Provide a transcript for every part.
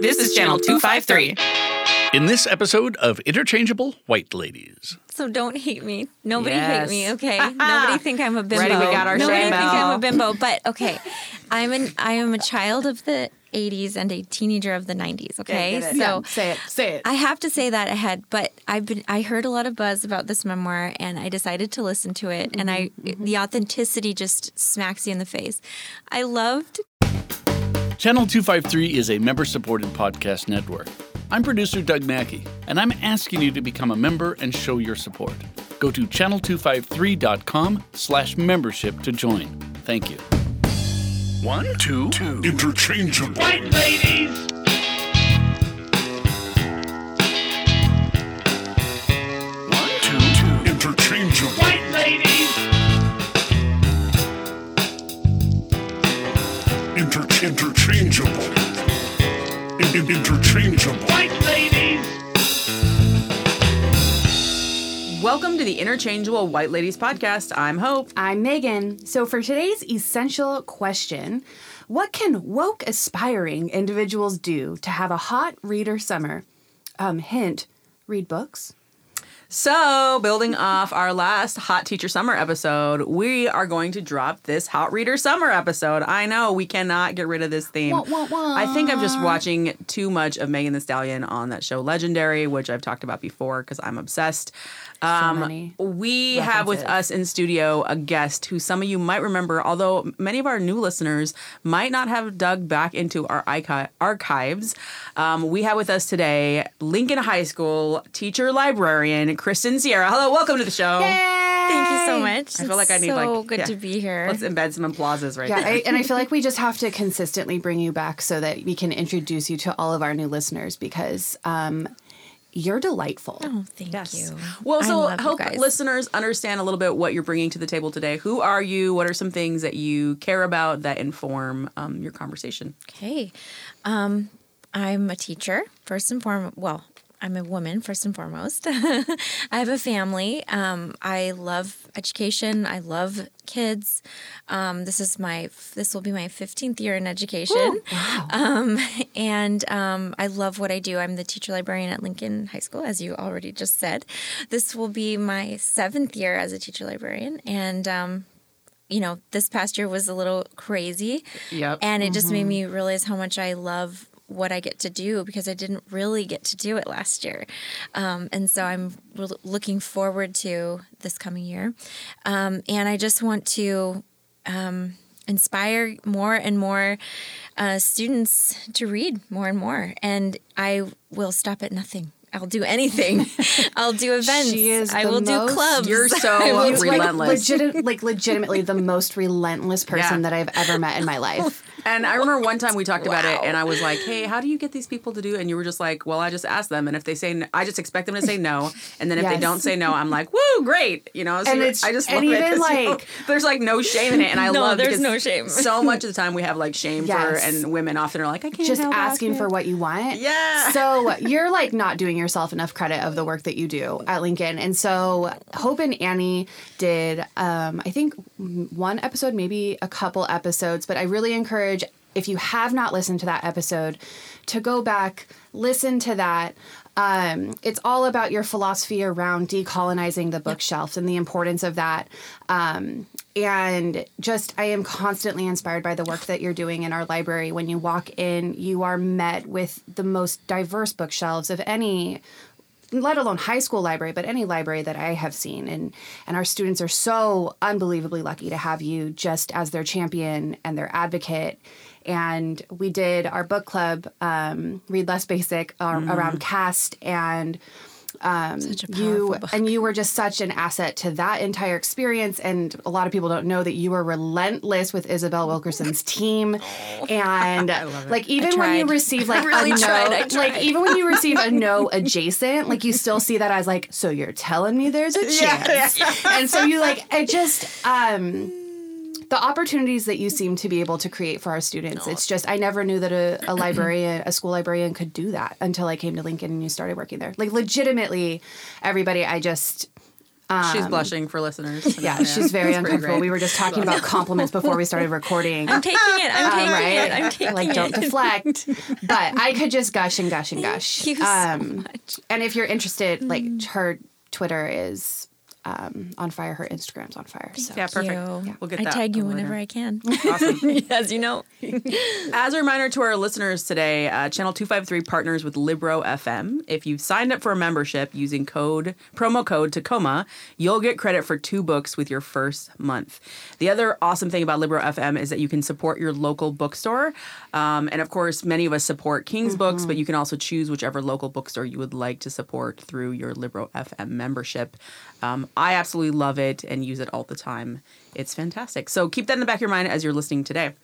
This is Channel 253. In this episode of Interchangeable White Ladies. So don't hate me. Nobody Yes. hate me, okay? Nobody think I'm a bimbo. Ready, we got our Nobody shame think I'm bell. a bimbo, but okay. I'm an I am a child of the 80s and a teenager of the 90s, okay? get it. So Say it. Say it. I have to say that ahead, but I've been I heard a lot of buzz about this memoir and I decided to listen to it and I mm-hmm, the mm-hmm. authenticity just smacks you in the face. I loved Channel 253 is a member supported podcast network. I'm producer Doug Mackey, and I'm asking you to become a member and show your support. Go to channel253.com slash membership to join. Thank you. One, two, two. Interchangeable. White ladies! Interchangeable. In- in- interchangeable. White ladies! Welcome to the Interchangeable White Ladies podcast. I'm Hope. I'm Megan. So, for today's essential question, what can woke aspiring individuals do to have a hot reader summer? Um, hint: read books. So, building off our last Hot Teacher Summer episode, we are going to drop this Hot Reader Summer episode. I know we cannot get rid of this theme. Wah, wah, wah. I think I'm just watching too much of Megan Thee Stallion on that show Legendary, which I've talked about before because I'm obsessed. Um, many we have with us in studio a guest who some of you might remember, although many of our new listeners might not have dug back into our archives. Um, we have with us today Lincoln High School teacher librarian Kristen Sierra. Hello, welcome to the show. Thank you so much. I feel like I It's need, so like- good yeah. to be here. Let's embed some applauses right Yeah, there. I, and I feel like we just have to consistently bring you back so that we can introduce you to all of our new listeners because um, you're delightful. oh, thank you. Well, so love you help listeners understand a little bit what you're bringing to the table today. Who are you? What are some things that you care about that inform um, your conversation? Okay. Um, I'm a teacher, first and foremost. Well, I'm a woman, first and foremost. I have a family. Um, I love education. I love kids. Um, this is my, this will be my 15th year in education. Um, and um, I love what I do. I'm the teacher librarian at Lincoln High School, as you already just said. This will be my seventh year as a teacher librarian. And, um, you know, this past year was a little crazy. Yep. And it just made me realize how much I love what I get to do because I didn't really get to do it last year. Um, and so I'm re- looking forward to this coming year. Um, and I just want to um, inspire more and more uh, students to read more and more. And I will stop at nothing. I'll do anything. I'll do events. She is I the will do clubs. You're so I will It's do- like, relentless. legit- like legitimately the most relentless person Yeah. that I've ever met in my life. And I remember one time we talked about it, and I was like, "Hey, how do you get these people to do?" it? And you were just like, "Well, I just ask them, and if they say, n- I just expect them to say no, and then if they don't say no, I'm like, woo, great, you know." So And it's- I just and love it 'cause, you know, like- there's like no shame in it, and I No, love there's no shame. so much of the time we have like shame Yes. for, and women often are like, "I can't Just help asking for what you want. Yeah. So you're like not doing yourself enough credit of the work that you do at Lincoln. And so Hope and Annie did, um, I think, one episode, maybe a couple episodes, but I really encourage if you have not listened to that episode to go back, listen to that. Um, it's all about your philosophy around decolonizing the bookshelves and the importance of that. Um, and just, I am constantly inspired by the work that you're doing in our library. When you walk in, you are met with the most diverse bookshelves of any let alone high school library, but any library that I have seen. And and our students are so unbelievably lucky to have you just as their champion and their advocate. And we did our book club, um, Read Less Basic, uh, around Caste and um, Such a you book. and you were just such an asset to that entire experience. And a lot of people don't know that you were relentless with Isabel Wilkerson's team. And like even when you receive like really a no, tried. I like even when you receive a no adjacent, like you still see that as like, so you're telling me there's a chance. And so you like it just um the opportunities that you seem to be able to create for our students. It's just I never knew that a, a librarian, a school librarian could do that until I came to Lincoln and you started working there. Like legitimately everybody I just She's um, blushing for listeners. Yeah, she's very uncomfortable. great. We were just talking about compliments before we started recording. I'm taking it. I'm um, taking right? it. I'm taking like it. don't deflect. But I could just gush and gush and gush. Thank you so um, much. and if you're interested, like mm. her Twitter is um, on fire. Her Instagram's on fire. So Yeah, perfect. You. We'll get I that tag you whenever later. I can. Awesome. As you know. As a reminder to our listeners today, uh, Channel 253 partners with Libro FM. If you've signed up for a membership using code promo code Tacoma, you'll get credit for two books with your first month. The other awesome thing about Libro FM is that you can support your local bookstore. Um, and of course, many of us support King's Books, but you can also choose whichever local bookstore you would like to support through your Libro FM membership. Um, I absolutely love it and use it all the time. It's fantastic. So keep that in the back of your mind as you're listening today.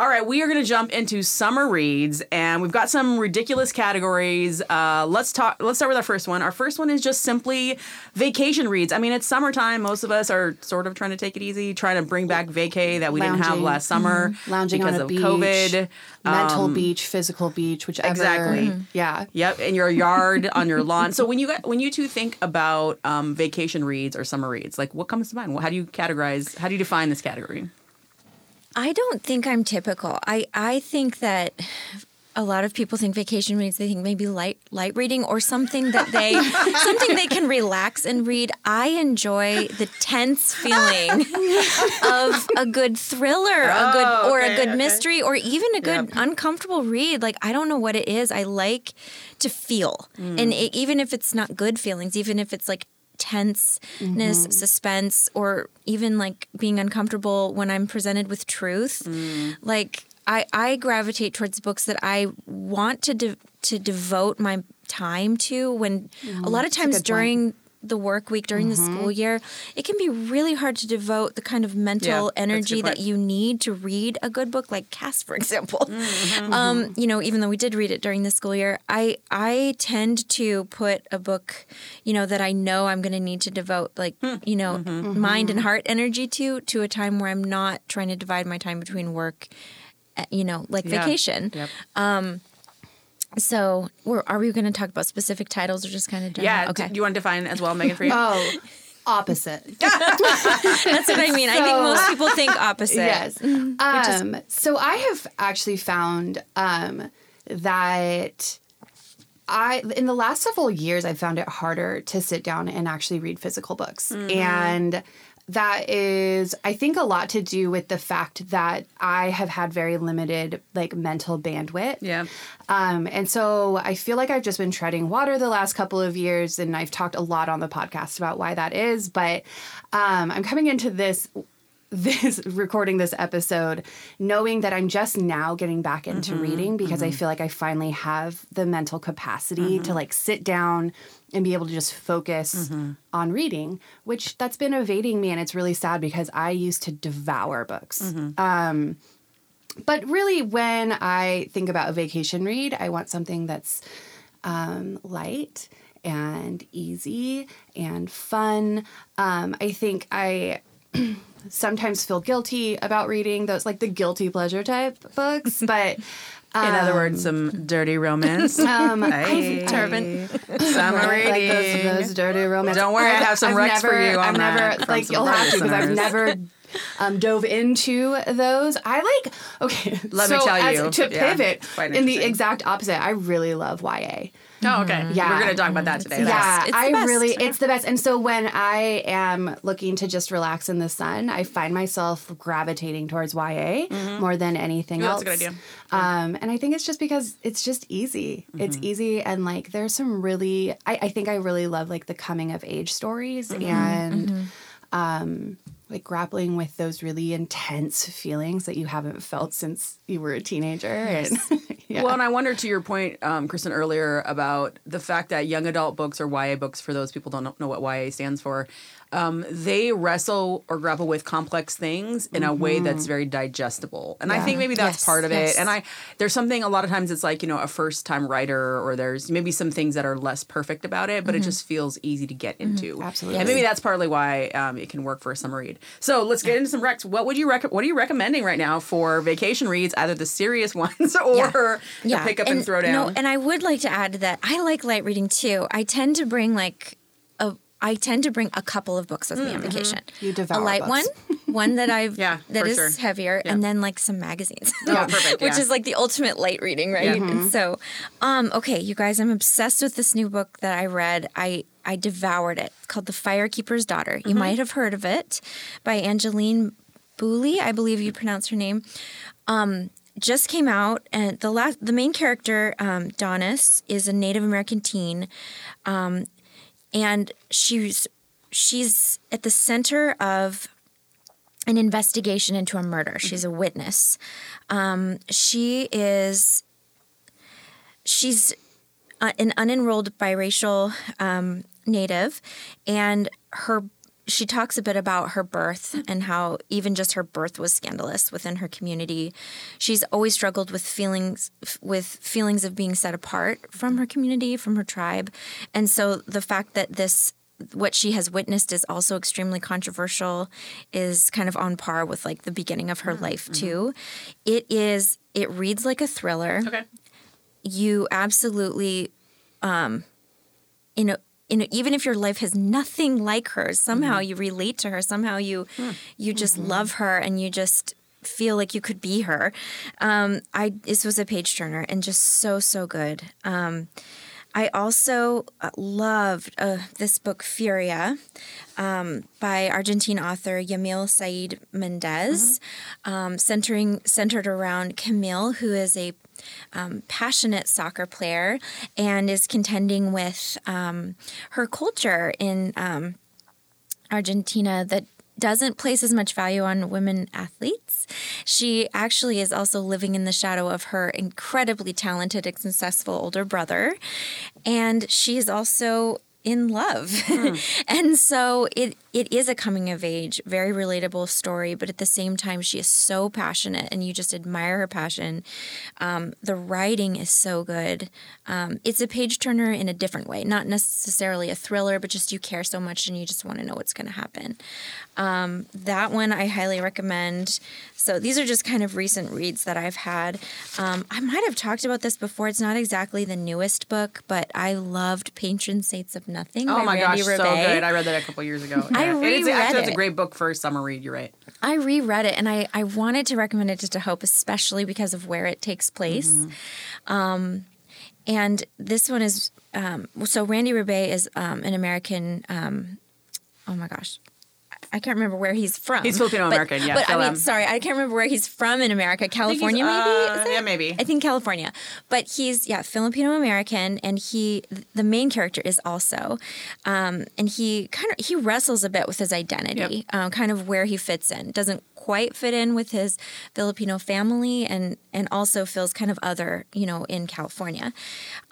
All right, we are going to jump into summer reads, and we've got some ridiculous categories. Uh, let's talk. Let's start with our first one. Our first one is just simply vacation reads. I mean, it's summertime. Most of us are sort of trying to take it easy, trying to bring back vacay that we didn't have last summer lounging because on a of beach, COVID. mental Um, beach, physical beach, whichever. Exactly. Yeah. Yep, in your yard, on your lawn. So when you got, when you two think about um, vacation reads or summer reads, like what comes to mind? How do you categorize? How do you define this category? I don't think I'm typical. I, I think that a lot of people think vacation reads they think maybe light light reading or something that they something they can relax and read. I enjoy the tense feeling of a good thriller, a good Oh, or okay, a good okay. mystery or even a good Yep. uncomfortable read. Like I don't know what it is. I like to feel. Hmm. And it, even if it's not good feelings, even if it's like tenseness, suspense, or even like being uncomfortable when I'm presented with truth. Like I, I gravitate towards books that I want to de- to devote my time to. When a lot of times during point. During the work week during the school year, it can be really hard to devote the kind of mental Yeah, that's a good energy that you need to read a good book, like Caste, for example. Mm-hmm, Um, you know, even though we did read it during the school year, I I tend to put a book, you know, that I know I'm going to need to devote like Hmm. you know Mm-hmm, mind and heart energy to to a time where I'm not trying to divide my time between work, uh, you know, like Yeah. vacation. Yep. So, we're, are we going to talk about specific titles or just kind of general? Yeah. Okay. Do you want to define as well, Megan, for you? Oh, opposite. That's what I mean. I think most people think opposite. Yes. Um, so I have actually found um, that I in the last several years I've found it harder to sit down and actually read physical books. And that is I think a lot to do with the fact that I have had very limited like mental bandwidth. Yeah. Um, and so I feel like I've just been treading water the last couple of years, and I've talked a lot on the podcast about why that is. But um, I'm coming into this this recording this episode knowing that I'm just now getting back into reading because I feel like I finally have the mental capacity to like sit down and be able to just focus on reading, which that's been evading me and it's really sad because I used to devour books. Um but really when I think about a vacation read, I want something that's um, light and easy and fun. Um, I think I sometimes feel guilty about reading those like the guilty pleasure type books, but In other words, some dirty romance. um, Hey, Turban. Summer Right, like those, those dirty romance. Don't worry, I I've- some I've recs for you on I've never that from like you'll have to because I've never um, dove into those. I like okay. Let me so tell as- you, to pivot quite in the exact opposite. I really love YA. Oh, okay. Yeah. We're going to talk about that today. Yeah, It's the I really, it's the best. And so when I am looking to just relax in the sun, I find myself gravitating towards YA more than anything Yeah, else. that's a good idea. Um, and I think it's just because it's just easy. It's easy. And like, there's some really, I, I think I really love like the coming of age stories and, um, like grappling with those really intense feelings that you haven't felt since you were a teenager. And yeah. Well, and I wonder to your point, um, Kristen, earlier about the fact that young adult books or YA books, for those people don't know what YA stands for, um, they wrestle or grapple with complex things in a way that's very digestible. And I think maybe that's Yes, part of yes. it. And I there's something a lot of times it's like, you know, a first time writer or there's maybe some things that are less perfect about it, but it just feels easy to get into. Absolutely. And maybe that's partly why um, it can work for a summer read. So let's get into some recs. What would you rec- what are you recommending right now for vacation reads, either the serious ones or the pick up and, throw down? No, and I would like to add that I like light reading too. I tend to bring like a I tend to bring a couple of books with me on vacation. You devour a light books. one, one that I've Yeah, that for is sure. heavier, and then like some magazines. Oh, perfect, Which yeah. is like the ultimate light reading, right? And so, um, okay, you guys, I'm obsessed with this new book that I read. I I devoured it. It's called The Firekeeper's Daughter. You might have heard of it by Angeline Boulley, I believe you pronounce her name. Um, just came out, and the last the main character, um, Daunis, is a Native American teen, um, and she's she's at the center of an investigation into a murder. She's a witness. Um, she is she's uh, an unenrolled biracial um, native, and her she talks a bit about her birth and how even just her birth was scandalous within her community. She's always struggled with feelings with feelings of being set apart from her community, from her tribe, and so the fact that this what she has witnessed is also extremely controversial is kind of on par with like the beginning of her life too. It is it reads like a thriller. Okay. you absolutely um in a in a, even if your life has nothing like hers somehow you relate to her somehow you you just love her and you just feel like you could be her. Um i this was a page turner and just so so good. Um I also uh, loved uh, this book, Furia, um, by Argentine author Yamile Saied Mendez, um, centering centered around Camille, who is a um, passionate soccer player and is contending with um, her culture in um, Argentina that doesn't place as much value on women athletes. She actually is also living in the shadow of her incredibly talented and successful older brother. And she is also in love. Hmm. and so it it is a coming of age, very relatable story, but at the same time she is so passionate and you just admire her passion. Um, the writing is so good. Um, it's a page turner in a different way, not necessarily a thriller, but just you care so much and you just want to know what's going to happen. Um, that one I highly recommend. So these are just kind of recent reads that I've had. Um, I might have talked about this before. It's not exactly the newest book, but I loved Patron Saints of Nothing. Oh my Randy gosh, so good. I read that a couple years ago. I. And it's, reread actually, it's a great book for a summer read. You're right. I reread it and I, I wanted to recommend it to Hope, especially because of where it takes place. Um, and this one is um, so Randy Ribay is um, an American. Um, oh my gosh. I can't remember where he's from. He's Filipino-American, yeah, But I mean, M. sorry, I can't remember where he's from in America. California, maybe? uh, yeah, maybe. I think California. But he's, yeah, Filipino American, and he, the main character is also. Um, and he kind of, he wrestles a bit with his identity, uh, kind of where he fits in. Doesn't quite fit in with his Filipino family and, and also feels kind of other, you know, in California.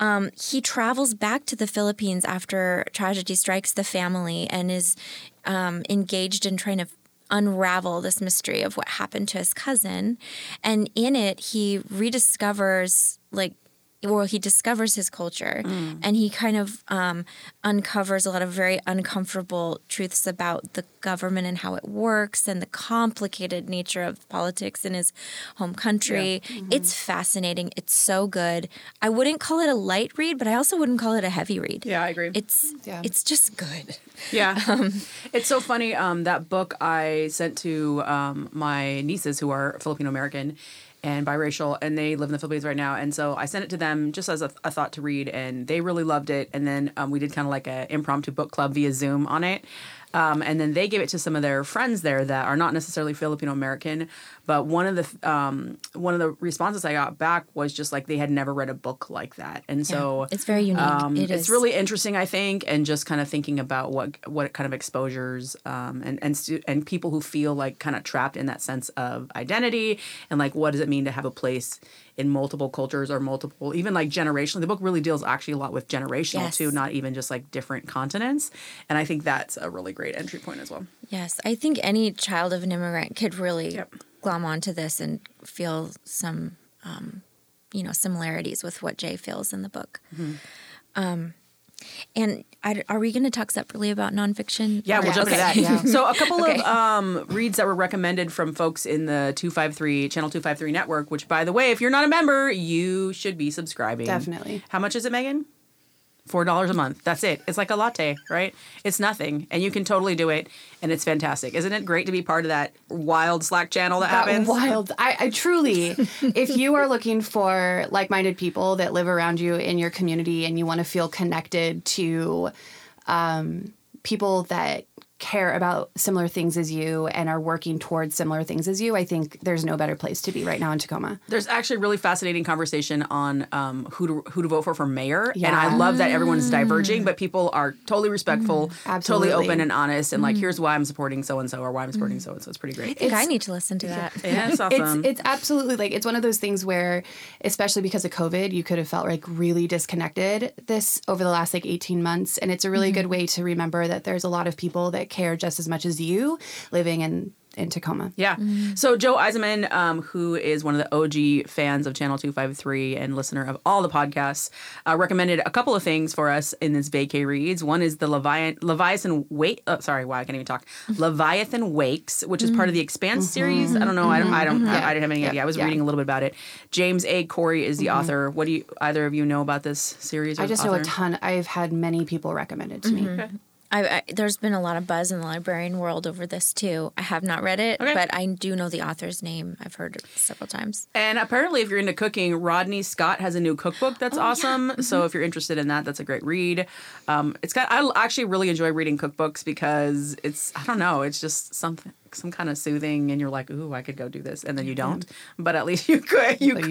Um, he travels back to the Philippines after tragedy strikes the family and is um, engaged in trying to unravel this mystery of what happened to his cousin. And in it, he rediscovers, like, well, he discovers his culture and he kind of um, uncovers a lot of very uncomfortable truths about the government and how it works and the complicated nature of politics in his home country. It's fascinating. It's so good. I wouldn't call it a light read, but I also wouldn't call it a heavy read. Yeah, I agree. It's Yeah. it's just good. Yeah. Um, it's so funny. Um, that book I sent to um, my nieces who are Filipino American and biracial, and they live in the Philippines right now. And so I sent it to them just as a, a thought to read, and they really loved it. And then um, we did kind of like an impromptu book club via Zoom on it. Um, and then they gave it to some of their friends there that are not necessarily Filipino American, but one of the um, one of the responses I got back was just like they had never read a book like that, and so it's very unique. um, It it's is. really interesting, I think, and just kind of thinking about what what kind of exposures um, and and stu- and people who feel like kind of trapped in that sense of identity and like what does it mean to have a place in multiple cultures or multiple even like generational. The book really deals actually a lot with generational Yes. too, not even just like different continents. And I think that's a really great entry point as well. Yes, I think any child of an immigrant could really Yep. glom onto this and feel some, um, you know, similarities with what Jay feels in the book. Mm-hmm. Um, and I, are we going to talk separately about nonfiction? Yeah, we'll Or- jump into okay. that. Yeah. So a couple Okay. of um, reads that were recommended from folks in the 253 Channel 253 network, which by the way, if you're not a member, you should be subscribing. Definitely. How much is it, Megan? Four dollars a month. That's it. It's like a latte, right? It's nothing, and you can totally do it, and it's fantastic. Isn't it great to be part of that wild Slack channel that, that happens? wild. I, I truly, if you are looking for like-minded people that live around you in your community, and you want to feel connected to um, people that care about similar things as you and are working towards similar things as you, I think there's no better place to be right now in Tacoma. There's actually a really fascinating conversation on um, who to who to vote for for mayor, and I love that everyone's diverging, but people are totally respectful, mm-hmm. totally open and honest, and like, mm-hmm. here's why I'm supporting so and so or why I'm supporting so and so. It's pretty great. I think I need to listen to that. Yeah, it's awesome. It's it's absolutely like it's one of those things where, especially because of COVID, you could have felt like really disconnected this over the last like eighteen months, and it's a really mm-hmm. good way to remember that there's a lot of people that care just as much as you living in in Tacoma. Yeah. So Joe Eisenman, um, who is one of the OG fans of Channel 253 and listener of all the podcasts, uh, recommended a couple of things for us in this vacay reads. One is the Leviathan, Leviathan Wake. Uh, sorry, why I can't even talk. Leviathan Wakes, which is part of the Expanse series. I don't know. I don't. I don't. I, I didn't have any idea. I was Yeah. reading a little bit about it. James A. Corey is the author. What do you either of you know about this series? Or I just know a ton. I've had many people recommend it to me. I, I, there's been a lot of buzz in the librarian world over this too. I have not read it, Okay. but I do know the author's name. I've heard it several times. And apparently, if you're into cooking, Rodney Scott has a new cookbook that's awesome. So if you're interested in that, that's a great read. Um, it's got. I actually really enjoy reading cookbooks because it's. I don't know. It's just something, some kind of soothing, and you're like, ooh, I could go do this, and then you don't. But at least you could. You you've could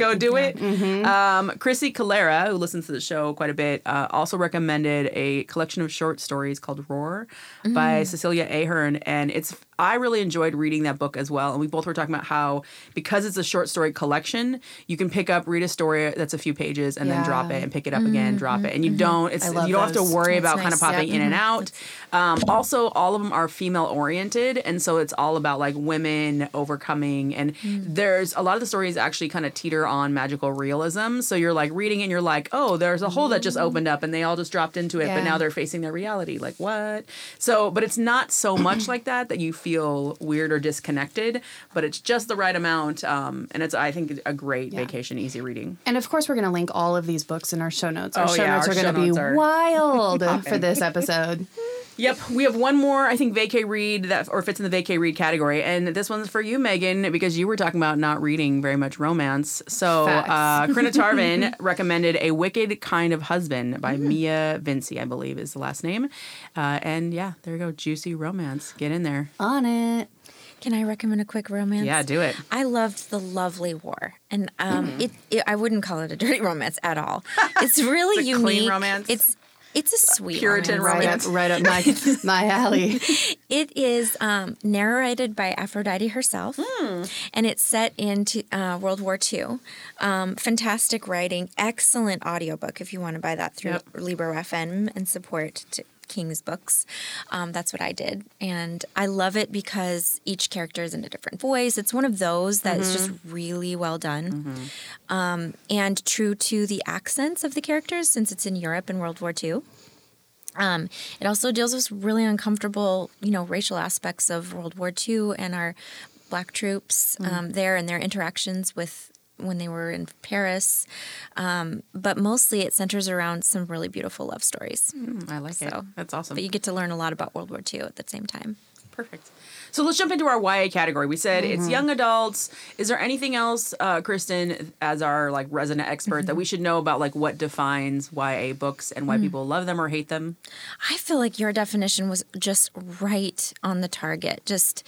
go do it. Um, Chrissy Calera, who listens to the show quite a bit, uh, also recommended a collection of short stories called Roar by Cecilia Ahern, and it's. I really enjoyed reading that book as well, and we both were talking about how because it's a short story collection, you can pick up, read a story that's a few pages, and then drop it, and pick it up again, drop it, and you don't. It's you don't have to worry That's about kind of popping in and out. Um, also, all of them are female oriented, and so it's all about like women overcoming. And there's a lot of the stories actually kind of teeter on magical realism. So you're like reading and you're like, oh, there's a hole that just opened up, and they all just dropped into it, but now they're facing their reality. Like what? So, but it's not so much like that that you feel weird or disconnected, but it's just the right amount. Um, and it's I think a great vacation, easy reading. And of course, we're going to link all of these books in our show notes. Our Oh, show yeah, notes our are going to be wild for this episode. Yep, we have one more, I think, vacay read that or fits in the vacay read category, and this one's for you, Megan, because you were talking about not reading very much romance. So, uh, Krina Tarvin recommended "A Wicked Kind of Husband" by Mia Vincy, I believe is the last name, uh, and yeah, there you go, juicy romance. Get in there. On it. Can I recommend a quick romance? Yeah, do it. I loved The Lovely War, and um, it, it I wouldn't call it a dirty romance at all. It's really It's a unique. clean romance? It's it's a sweet Puritan romance. Right up, right up my, my alley. It is um, narrated by Aphrodite herself, Hmm. and it's set into uh, World War II. Um, fantastic writing, excellent audiobook if you want to buy that through Yep. Libro FM and support t- King's books. Um, that's what I did, and I love it because each character is in a different voice. It's one of those that is just Mm-hmm. really well done, um, and true to the accents of the characters since it's in Europe in World War II. Um, it also deals with really uncomfortable, you know, racial aspects of World War II and our black troops um, there and their interactions with when they were in Paris. Um, but mostly it centers around some really beautiful love stories. I like it. That's awesome. But you get to learn a lot about World War II at the same time. Perfect. So let's jump into our YA category. We said it's Mm-hmm. young adults. Is there anything else, uh, Kristen, as our like resident expert, Mm-hmm. that we should know about like what defines YA books and why Mm. people love them or hate them? I feel like your definition was just right on the target. Just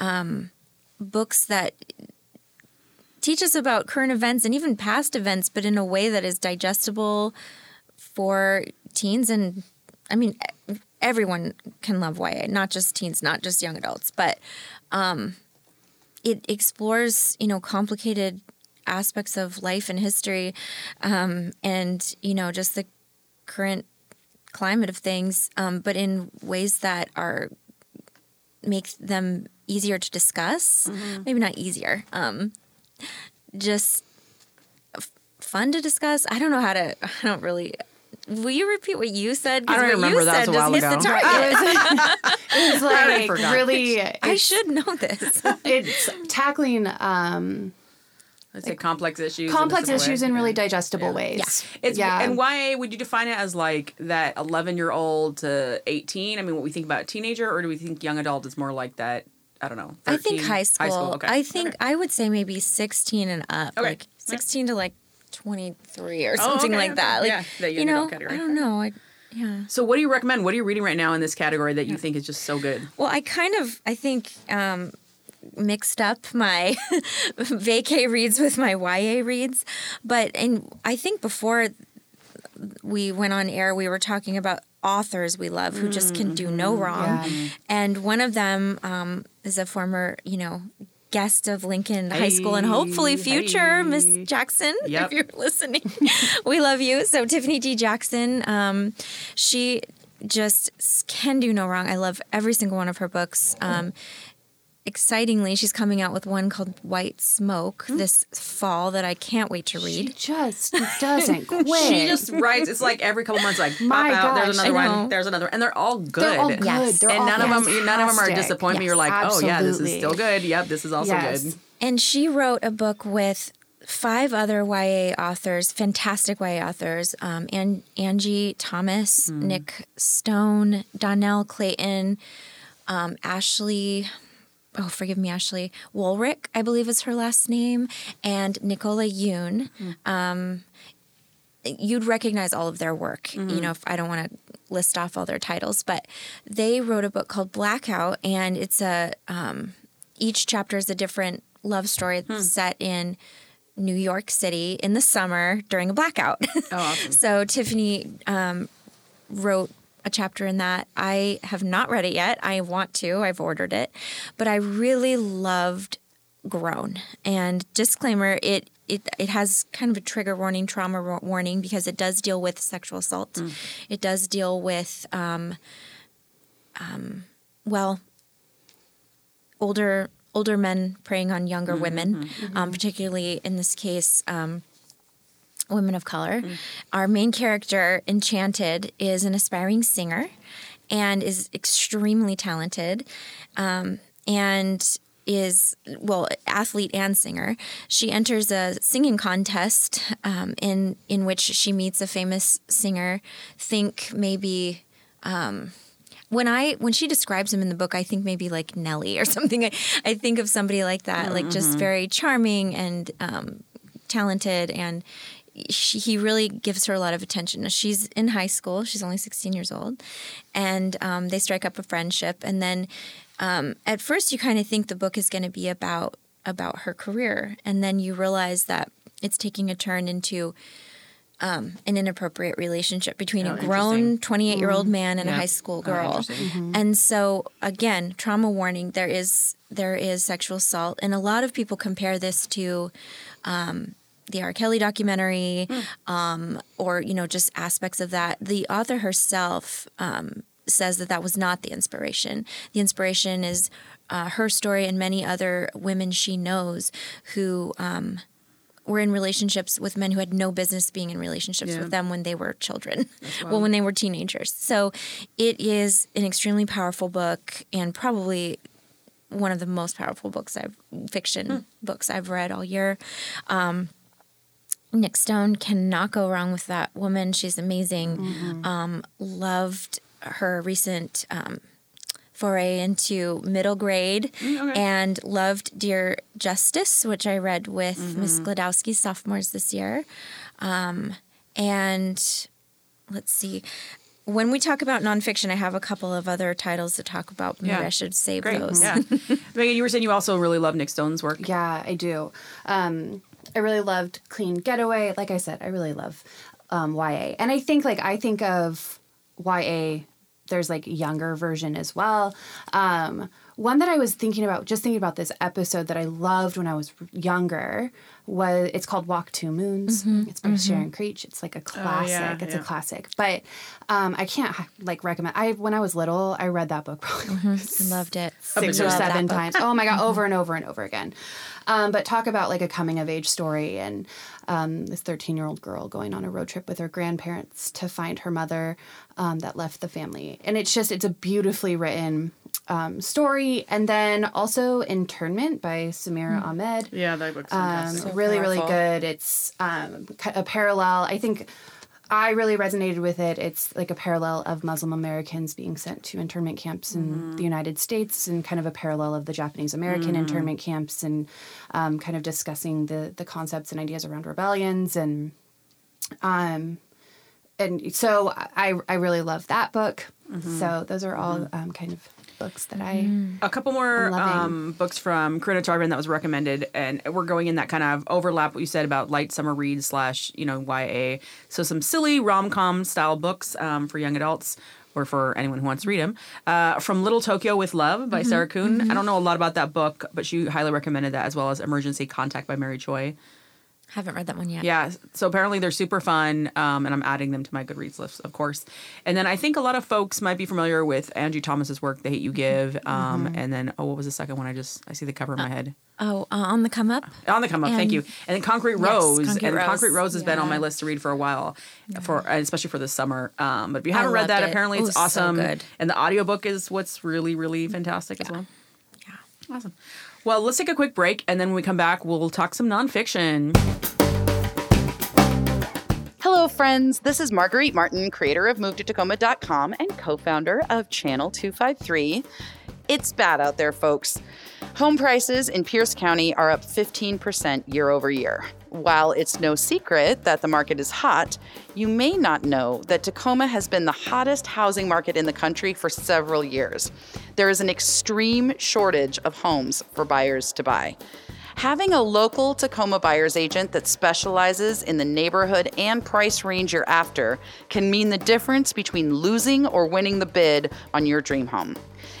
um, books that teach us about current events and even past events, but in a way that is digestible for teens. And I mean, everyone can love YA, not just teens, not just young adults, but um, it explores, you know, complicated aspects of life and history um, and, you know, just the current climate of things, um, but in ways that are make them easier to discuss. Maybe not easier, um, just f- fun to discuss. I don't know how to. I don't really. Will you repeat what you said? 'Cause I don't what remember. You That said was a while just hit the ago. target. It's like forgot. really, I should know this. it's tackling um, Let's say complex issues. in a complex simple way. issues in really Yeah. digestible ways. It's yeah. and why would you define it as like that 11 year old to 18? I mean, what we think about a teenager, or do we think young adult is more like that? I don't know. I think 13? high school. okay. I think Okay. I would say maybe 16 and up. Okay. Like 16 to like 23 or Oh, something okay, like that. Like, Yeah, the you know, category. I don't know. I, yeah. So, what do you recommend? What are you reading right now in this category that you think is just so good? Well, I kind of, I think, um, mixed up my vacay reads with my YA reads. But, and I think before we went on air, we were talking about authors we love who just can do no wrong. Yeah. And one of them um, is a former, you know, guest of Lincoln High School and hopefully future hey. Miss Jackson, Yep. if you're listening. we love you. So Tiffany D. Jackson, um, she just can do no wrong. I love every single one of her books. Um, excitingly, she's coming out with one called White Smoke this fall that I can't wait to read. She just doesn't quit. She just writes. It's like every couple months, like pop My out. gosh, there's I another know. one. There's another, and they're all good. They're all good. Yes. They're and all none of them, none of them are fantastic. disappointing. You're Yes, like, oh yeah, this is still good. Yep, this is also Yes. good. And she wrote a book with five other YA authors, fantastic YA authors, um, and Angie Thomas, Nic Stone, Dhonielle Clayton, um, Ashley. Oh, forgive me, Ashley Woolrick, I believe is her last name, and Nicola Yoon. Um, you'd recognize all of their work. You know, if I don't want to list off all their titles, but they wrote a book called Blackout, and it's a um, each chapter is a different love story set in New York City in the summer during a blackout. Oh, awesome. so Tiffany um, wrote a chapter in that. I have not read it yet. I want to. I've ordered it, but I really loved Grown. And disclaimer: it it it has kind of a trigger warning, trauma warning because it does deal with sexual assault. It does deal with um, um, well, older older men preying on younger women, um, particularly in this case. Um, women of color. Our main character, Enchanted, is an aspiring singer and is extremely talented um, and is, well, athlete and singer. She enters a singing contest um, in, in which she meets a famous singer. Think maybe. Um, when I when she describes him in the book, I think maybe like Nelly or something. I, I think of somebody like that, like just very charming and um, talented, and she, he really gives her a lot of attention. Now, She's in high school; she's only sixteen years old, and um, they strike up a friendship. And then, um, at first, you kind of think the book is going to be about about her career, and then you realize that it's taking a turn into um, an inappropriate relationship between Oh, a grown 28 year old man and a high school Oh, girl. interesting. and so again, trauma warning, there is there is sexual assault and a lot of people compare this to um, the R. Kelly documentary um, or you know just aspects of that. The author herself um, says that that was not the inspiration. The inspiration is uh, her story and many other women she knows who um, were in relationships with men who had no business being in relationships Yeah. with them when they were children, well, when they were teenagers. So it is an extremely powerful book and probably one of the most powerful books I've fiction books I've read all year. Um, Nic Stone cannot go wrong with that woman. She's amazing. Um, loved her recent um, foray into middle grade and loved Dear Justyce, which I read with Miss Gladowski, sophomores this year. Um, and let's see. When we talk about nonfiction, I have a couple of other titles to talk about. Maybe Yeah. I should save Great. those. Yeah. Megan, you were saying you also really love Nic Stone's work. Yeah, I do. Um, I really loved Clean Getaway. Like I said, I really love um, YA. And I think, like, I think of YA, there's like younger version as well. Um, one that I was thinking about, just thinking about this episode that I loved when I was younger, was it's called Walk Two Moons. It's by Sharon Creech. It's like a classic. yeah, it's yeah. a classic. But um, I can't like recommend. I when I was little, I read that book probably I loved it. six or seven times. Oh my god, over and over and over again. Um, but talk about like a coming of age story and um, this 13 year old girl going on a road trip with her grandparents to find her mother um, that left the family. And it's just it's a beautifully written um, story, and then also Internment by Samira Ahmed. Yeah, that book's Um, fantastic. really, really good. It's um, a parallel. I think I really resonated with it. It's like a parallel of Muslim Americans being sent to internment camps in Mm-hmm. the United States, and kind of a parallel of the Japanese American Mm. internment camps, and um, kind of discussing the the concepts and ideas around rebellions and um and so I I really love that book. Mm-hmm. So those are all um, kind of books that I a couple more um, books from Corinna Tarvin that was recommended, and we're going in that kind of overlap what you said about light summer read slash you know YA. So some silly rom com style books um, for young adults. Or for anyone who wants to read them, uh, from Little Tokyo with Love by Sarah Kuhn. I don't know a lot about that book, but she highly recommended that as well as Emergency Contact by Mary Choi. Haven't read that one yet. Yeah, so apparently they're super fun, um, and I'm adding them to my Goodreads list, of course. And then I think a lot of folks might be familiar with Angie Thomas's work, "The Hate You Give," um, and then oh, what was the second one? I just I see the cover in my head. Oh, uh, on the come up. On the come up, thank you. And then Concrete Yes, Rose, Concrete and Rose. Concrete Rose has been on my list to read for a while, for especially for the summer. Um, but if you haven't read that, it. apparently it's Ooh, so awesome. good. And the audiobook is what's really really fantastic as well. Yeah. Awesome. Well, let's take a quick break, and then when we come back, we'll talk some nonfiction. Hello, friends. This is Marguerite Martin, creator of MoveToTacoma.com and co founder of Channel 253. It's bad out there, folks. Home prices in Pierce County are up 15% year over year. While it's no secret that the market is hot, you may not know that Tacoma has been the hottest housing market in the country for several years. There is an extreme shortage of homes for buyers to buy. Having a local Tacoma buyer's agent that specializes in the neighborhood and price range you're after can mean the difference between losing or winning the bid on your dream home.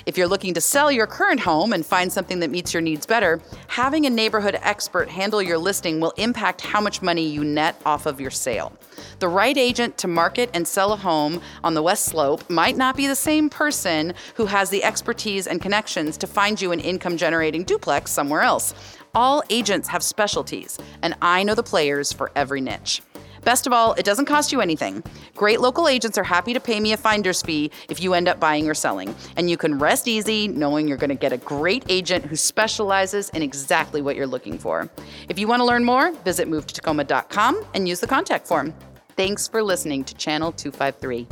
If you're looking to sell your current home and find something that meets your needs better, having a neighborhood expert handle your listing will impact how much money you net off of your sale. The right agent to market and sell a home on the West Slope might not be the same person who has the expertise and connections to find you an income generating duplex somewhere else. All agents have specialties, and I know the players for every niche. Best of all, it doesn't cost you anything. Great local agents are happy to pay me a finder's fee if you end up buying or selling. And you can rest easy knowing you're going to get a great agent who specializes in exactly what you're looking for. If you want to learn more, visit movetotacoma.com and use the contact form. Thanks for listening to Channel 253.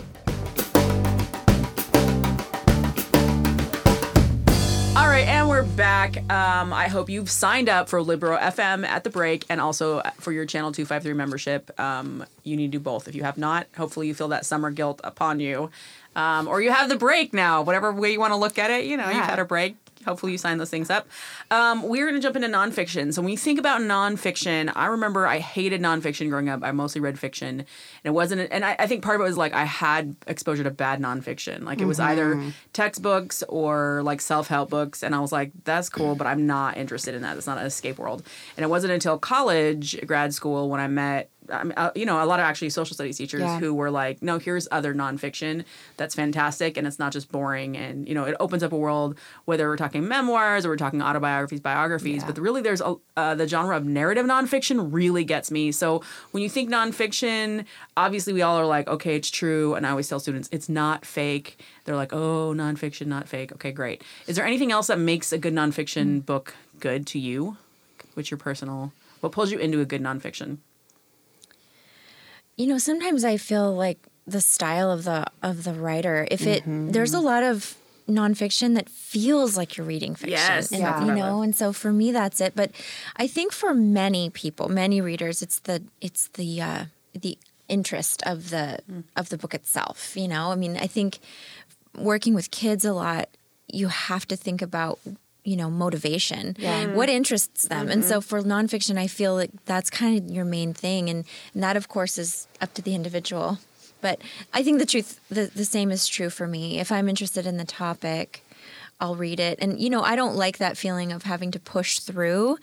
Right, and we're back. Um, I hope you've signed up for Libro FM at the break and also for your Channel 253 membership. Um, you need to do both. If you have not, hopefully you feel that summer guilt upon you. Um, or you have the break now, whatever way you want to look at it. You know, you've had a break. Hopefully you sign those things up. Um, we're going to jump into nonfiction. So when you think about nonfiction, I remember I hated nonfiction growing up. I mostly read fiction. And it wasn't, and I, I think part of it was like I had exposure to bad nonfiction. Like it was either textbooks or like self help books. And I was like, that's cool, but I'm not interested in that. It's not an escape world. And it wasn't until college, grad school, when I met I mean, uh, you know, a lot of actually social studies teachers Yeah. who were like, no, here's other nonfiction that's fantastic and it's not just boring. And, you know, it opens up a world, whether we're talking memoirs or we're talking autobiographies, biographies, Yeah. but really there's a, uh, the genre of narrative nonfiction really gets me. So when you think nonfiction, obviously we all are like, okay, it's true. And I always tell students, it's not fake. They're like, oh, nonfiction, not fake. Okay, great. Is there anything else that makes a good nonfiction book good to you? What's your personal, what pulls you into a good nonfiction? You know, sometimes I feel like the style of the of the writer. If it there's a lot of nonfiction that feels like you're reading fiction. Yes, and, yeah. you know, and so for me that's it. But I think for many people, many readers, it's the it's the uh, the interest of the of the book itself. You know, I mean, I think working with kids a lot, you have to think about you know motivation. Mm-hmm. What interests them? And so mm-hmm. for nonfiction i feel like that's kind of your main thing and, and that of course is up to the individual. But i think the truth the, the same is true for me. If i'm interested in the topic i'll read it and you know i don't like that feeling of having to push through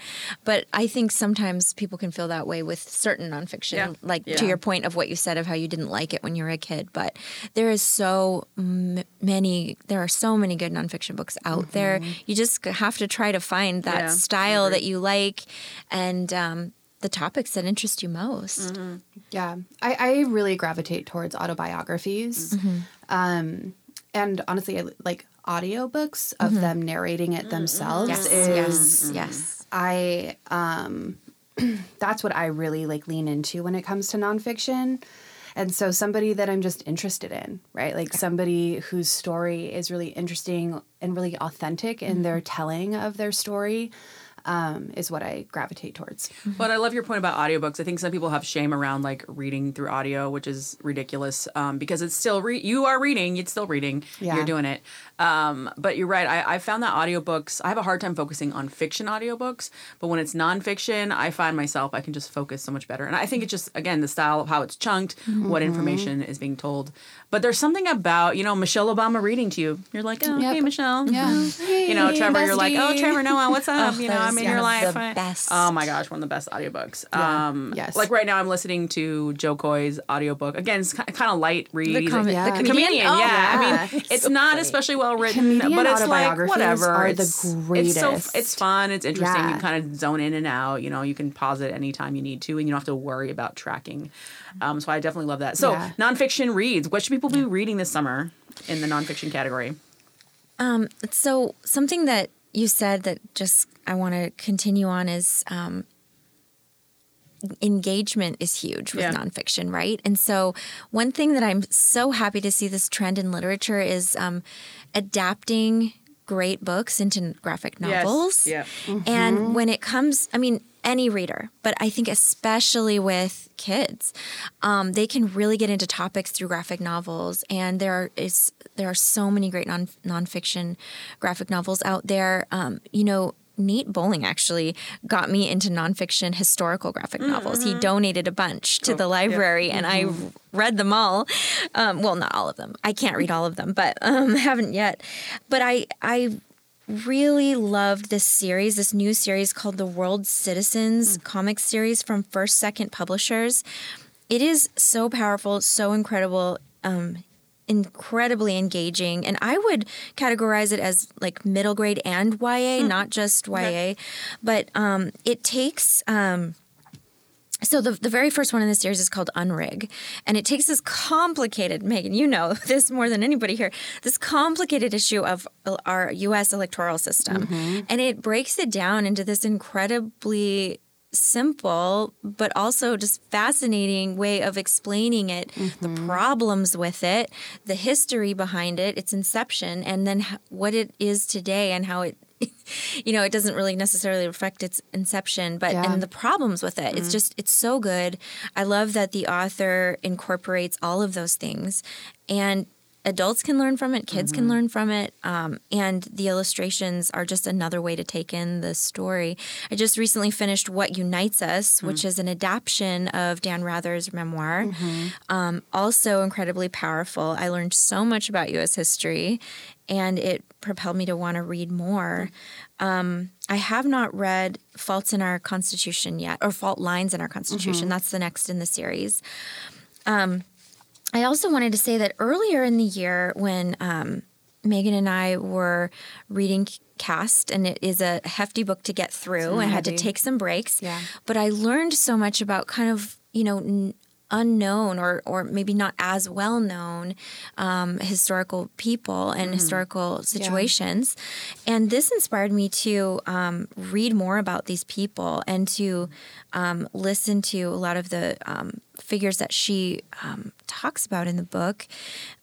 but i think sometimes people can feel that way with certain nonfiction Yeah. like Yeah. to your point of what you said of how you didn't like it when you were a kid but there is so m- many there are so many good nonfiction books out there you just have to try to find that Mm-hmm. Yeah, I style agree. that you like and um, the topics that interest you most Mm-hmm. Yeah, I, I really gravitate towards autobiographies. Um, and honestly, I, like audiobooks of mm-hmm. them narrating it mm-hmm. themselves Yes, is yes, yes. I um that's what I really like lean into when it comes to nonfiction. And so somebody that I'm just interested in, right? Like somebody whose story is really interesting and really authentic in mm-hmm. their telling of their story um, is what I gravitate towards. But I love your point about audiobooks. I think some people have shame around like reading through audio, which is ridiculous um, because it's still re- you are reading, it's still reading, Yeah. you're doing it. Um, but you're right. I, I found that audiobooks. I have a hard time focusing on fiction audiobooks, but when it's nonfiction, I find myself I can just focus so much better. And I think it's just again the style of how it's chunked, what information is being told. But there's something about you know Michelle Obama reading to you. You're like, oh Yep. hey Michelle, Yeah. you know Hey, Trevor. You're like, oh. Trevor Noah, what's up? you know, that I'm in your life. the best. Oh my gosh, one of the best audiobooks. Yeah. Um, Yes. Like right now, I'm listening to Jo Koy's audiobook. Again, it's kind of light read. The com- Yeah. the the comedian? Oh, yeah. I mean, it's not especially well written, but it's like whatever. are the it's, It's so greatest. it's fun. It's interesting. Yeah. You kind of zone in and out. You know, you can pause it anytime you need to, and you don't have to worry about tracking. Um, so I definitely love that. So Yeah. nonfiction reads. What should people be reading this summer in the nonfiction category? Um, so something that you said that just I want to continue on is um, engagement is huge with Yeah. nonfiction, right? And so one thing that I'm so happy to see this trend in literature is um, adapting great books into graphic novels. Yeah. And when it comes, I mean, any reader, but I think especially with kids, um, they can really get into topics through graphic novels. And there are, is there are so many great non nonfiction graphic novels out there. Um, you know, Nate Bowling actually got me into nonfiction historical graphic novels. He donated a bunch to the library, and I read them all. Um, well, not all of them. I can't read all of them, but um, haven't yet. But I, I really loved this series, this new series called the World Citizens comic series from First Second Publishers. It is so powerful, so incredible, um, incredibly engaging, and I would categorize it as like middle grade and YA, not just YA. But um, it takes. Um, so the, the very first one in the series is called Unrig, and it takes this complicated Megan, you know this more than anybody here, this complicated issue of our U.S. electoral system, mm-hmm. and it breaks it down into this incredibly simple but also just fascinating way of explaining it the mm-hmm. problems with it the history behind it its inception and then what it is today and how it you know it doesn't really necessarily reflect its inception but Yeah. and the problems with it. It's just it's so good. I love that the author incorporates all of those things and adults can learn from it kids can learn from it um, and the illustrations are just another way to take in the story. I just recently finished what unites us which is an adaptation of dan rather's memoir. Um, also incredibly powerful. I learned so much about us history and it propelled me to want to read more um, I have not read Faults in Our Constitution yet, or Fault Lines in Our Constitution. That's the next in the series. Um, I also wanted to say that earlier in the year, when um, Megan and I were reading Caste, and it is a hefty book to get through, and had to take some breaks. Yeah. But I learned so much about kind of, you know, n- unknown or or maybe not as well known um, historical people and historical situations, and this inspired me to um, read more about these people and to um, listen to a lot of the um, figures that she um, talks about in the book.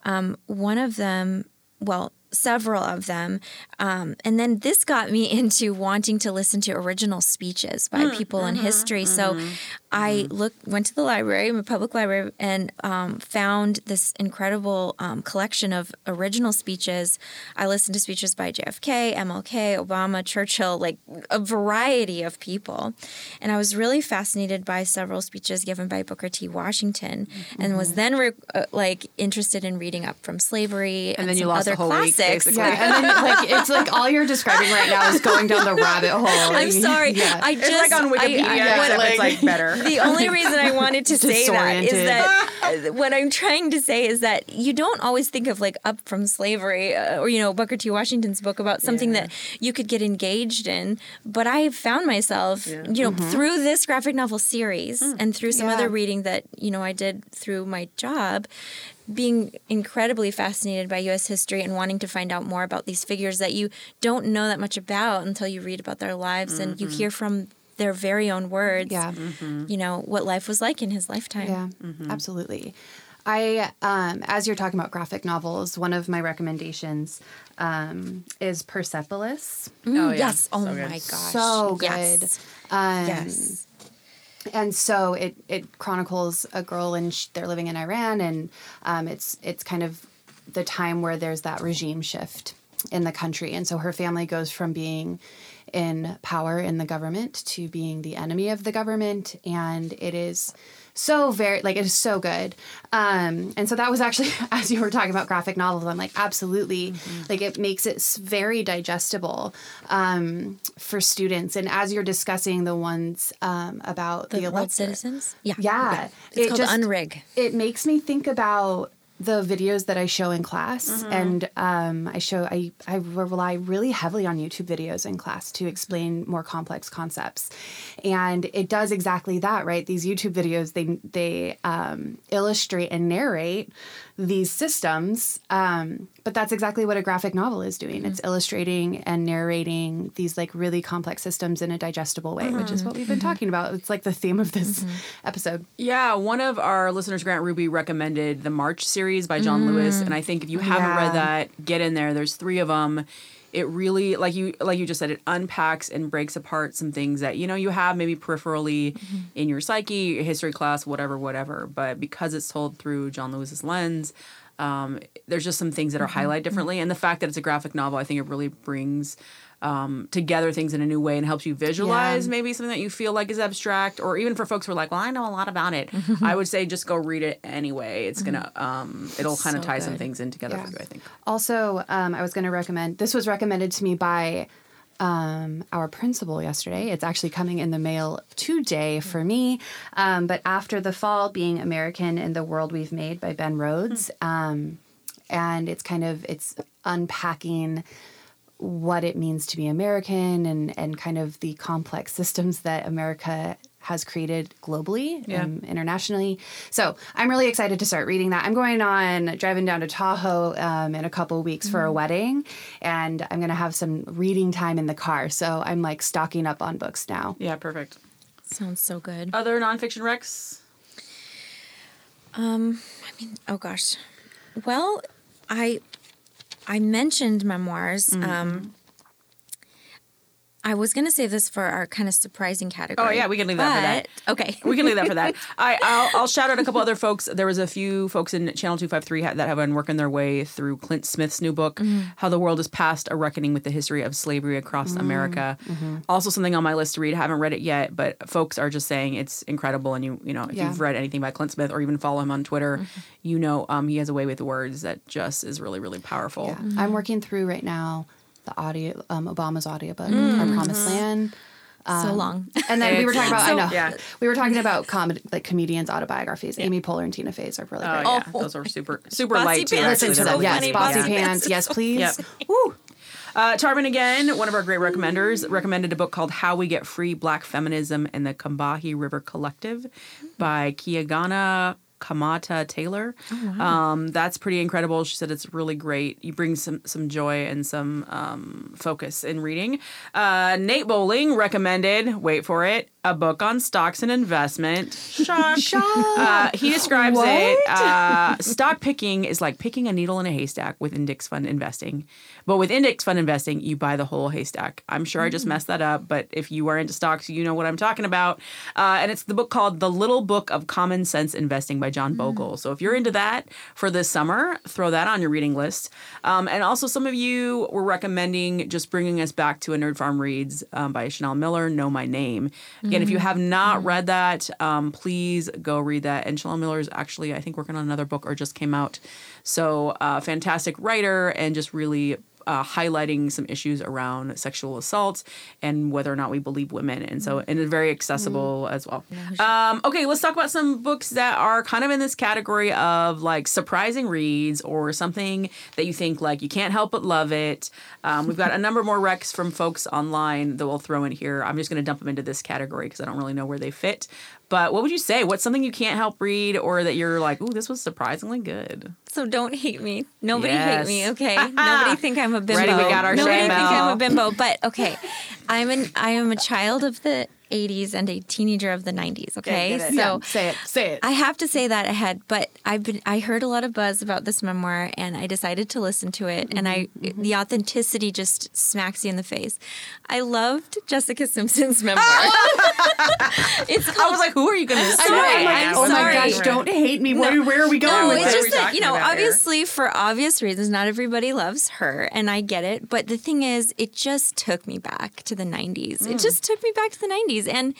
Um, one of them, well, several of them. Um, and then this got me into wanting to listen to original speeches by people in history. So I looked, went to the library, my public library, and um, found this incredible um, collection of original speeches. I listened to speeches by JFK, MLK, Obama, Churchill, like a variety of people. And I was really fascinated by several speeches given by Booker T. Washington, and was then re- uh, like interested in reading up from slavery and, then you lost other a whole week, classics. basically. Yeah, and then like it's like all you're describing right now is going down the rabbit hole. I'm sorry. Yeah. I just It's like on I- Wikipedia, I- what- except it's like better. the only reason I wanted to say that is that uh, what I'm trying to say is that you don't always think of like up from slavery uh, or you know Booker T. Washington's book about something that you could get engaged in. But I found myself, you know, mm-hmm. through this graphic novel series hmm. and through some Yeah. other reading that you know I did through my job. Being incredibly fascinated by U.S. history and wanting to find out more about these figures that you don't know that much about until you read about their lives and you hear from their very own words. Yeah. You know what life was like in his lifetime. Yeah, absolutely. I, um, as you're talking about graphic novels, one of my recommendations um, is Persepolis. Oh, yeah. Yes. Oh So good. my gosh. So good. Yes. Um, yes. And so it it chronicles a girl and sh- they're living in Iran, and um, it's it's kind of the time where there's that regime shift in the country, and so her family goes from being in power in the government to being the enemy of the government, and it is so very like it is so good um and so that was actually as you were talking about graphic novels i'm like absolutely like it makes it very digestible um for students and as you're discussing the ones um about the, The electorate citizens. Yeah. yeah, It's it called just- Unrig. it makes me think about the videos that I show in class, Mm-hmm. and um, I show I I rely really heavily on YouTube videos in class to explain more complex concepts, and it does exactly that. Right, these YouTube videos they they um, illustrate and narrate these systems, um, but that's exactly what a graphic novel is doing. It's illustrating and narrating these like really complex systems in a digestible way, which is what we've been talking about. It's like the theme of this episode. Yeah, one of our listeners, Grant Ruby, recommended the March series by John Lewis, and I think if you mm, haven't Yeah. read that, get in there. There's three of them. It really, like you, like you just said, it unpacks and breaks apart some things that you know you have maybe peripherally mm-hmm. in your psyche, your history class, whatever, whatever. But because it's told through John Lewis's lens, um, there's just some things that are mm-hmm. highlighted differently, and the fact that it's a graphic novel, I think it really brings um, together things in a new way and helps you visualize Yeah. maybe something that you feel like is abstract, or even for folks who are like, "Well, I know a lot about it." I would say just go read it anyway. It's gonna, um, it'll kind of So tie some things in together Yeah. for you. I think. Also, um, I was going to recommend this was recommended to me by um, our principal yesterday. It's actually coming in the mail today for me. Um, but after the fall, being American in the world we've made by Ben Rhodes, um, and it's kind of it's unpacking what it means to be American and and kind of the complex systems that America has created globally Yeah. and internationally. So I'm really excited to start reading that. I'm going on driving down to Tahoe um, in a couple weeks for a wedding, and I'm going to have some reading time in the car. So I'm like stocking up on books now. Yeah, perfect. Sounds so good. Other nonfiction recs. Um, I mean, oh gosh. Well, I I mentioned memoirs. Mm-hmm. Um I was gonna save this for our kind of surprising category. Oh, yeah, we can leave that for that. Okay. We can leave that for that. I, I'll, I'll shout out a couple other folks. There was a few folks in Channel 253 that have been working their way through Clint Smith's new book, mm-hmm. How the Word is Passed, A Reckoning with the History of Slavery Across mm-hmm. America. Mm-hmm. Also something on my list to read. I haven't read it yet, but folks are just saying it's incredible. And you, you know, if Yeah. you've read anything by Clint Smith or even follow him on Twitter, you know um, he has a way with words that just is really, really powerful. Yeah. I'm working through right now the audio um, Obama's audiobook, Our Promised Land. so long. And then we were talking about I know yeah. we were talking about comedy like comedians autobiographies. Amy Poehler and Tina Fey's are really Oh, great. yeah. Oh. Those are super, super Bossy light. Pants actually. Listen to them. really Yes. Bossy Yeah. Pants. Yes, please. Yep. Woo. Uh, Tarvin again, one of our great recommenders, recommended a book called How We Get Free Black Feminism and the Combahee River Collective by Keeanga Yamahtta Taylor. um, that's pretty incredible. She said it's really great. You bring some some joy and some um, focus in reading. Uh, Nate Bowling recommended, wait for it, a book on stocks and investment. Shock. Uh, he describes it. Uh, stock picking is like picking a needle in a haystack with index fund investing. But with index fund investing, you buy the whole haystack. I'm sure I just messed that up, but if you are into stocks, you know what I'm talking about. Uh, and it's the book called The Little Book of Common Sense Investing by John Bogle. So if you're into that for this summer, throw that on your reading list. Um, and also, some of you were recommending just bringing us back to a Nerd Farm Reads um, by Chanel Miller, Know My Name. Again, if you have not read that, um, please go read that. And Chanel Miller is actually, I think, working on another book or just came out. So, uh, fantastic writer and just really uh, highlighting some issues around sexual assault and whether or not we believe women, and so and it's very accessible as well. Um, okay, let's talk about some books that are kind of in this category of like surprising reads or something that you think like you can't help but love it. Um, we've got a number more recs from folks online that we'll throw in here. I'm just going to dump them into this category because I don't really know where they fit. But what would you say? What's something you can't help read or that you're like, ooh, this was surprisingly good? So don't hate me. Nobody Yes. hate me, okay? Nobody think I'm a bimbo. Ready, we got our Nobody think I'm a bimbo. But okay, I'm an I am a child of the 80s and a teenager of the 90s. Okay, it. so say it. Say it. I have to say that ahead, but I've been I heard a lot of buzz about this memoir and I decided to listen to it and I Mm-hmm, the authenticity just smacks you in the face. I loved Jessica Simpson's memoir. it's I was like, who are you going to say? sorry, I'm I oh was my gosh, don't hate me. Where, where are we going no, with it's this? just that you know, about here? obviously for obvious reasons, not everybody loves her, and I get it. But the thing is, it just took me back to the '90s. Mm. It just took me back to the '90s, and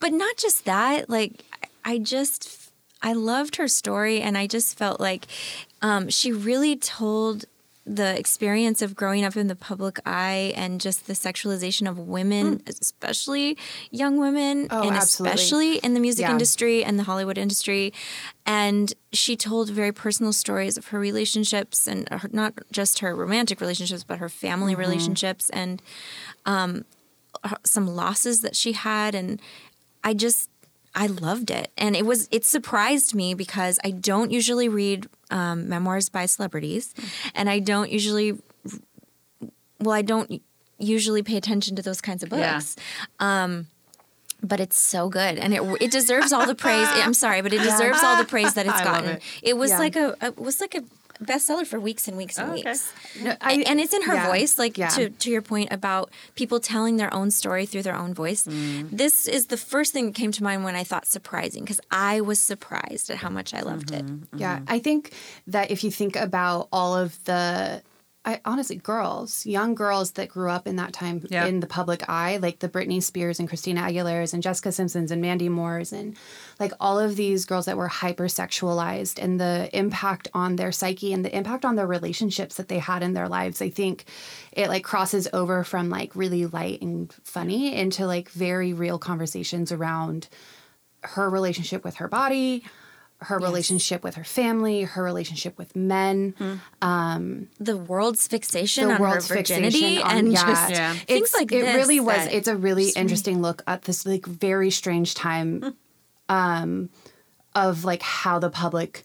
but not just that. Like I just, I loved her story, and I just felt like um, she really told the experience of growing up in the public eye and just the sexualization of women, especially young women, Oh, and absolutely. especially in the music Yeah. industry and the Hollywood industry. And she told very personal stories of her relationships and her, not just her romantic relationships, but her family Mm-hmm. relationships and um, some losses that she had. And I just, I loved it. And it was, it surprised me because I don't usually read um, memoirs by celebrities and I don't usually, well, I don't usually pay attention to those kinds of Yeah. books but it's so good and it it deserves all the praise. I'm sorry, but it deserves all the praise that it's gotten. it. was Yeah. like a it was like a bestseller for weeks and weeks and Oh, okay. weeks. No, I- and it's in her yeah, voice like yeah. to to your point about people telling their own story through their own voice. Mm. This is the first thing that came to mind when I thought surprising because I was surprised at how much I loved Mm-hmm. it. Yeah, I think that if you think about all of the, I honestly, girls, young girls that grew up in that time Yeah. in the public eye, like the Britney Spears and Christina Aguilera's and Jessica Simpsons and Mandy Moore's and like all of these girls that were hypersexualized and the impact on their psyche and the impact on their relationships that they had in their lives. I think it like crosses over from like really light and funny into like very real conversations around her relationship with her body, her relationship with her family, her relationship with men, The world's fixation the on world's her virginity on and yeah, just Yeah. things It's- like it this really was. It's a really interesting look at this like very strange time, um, of like how the public,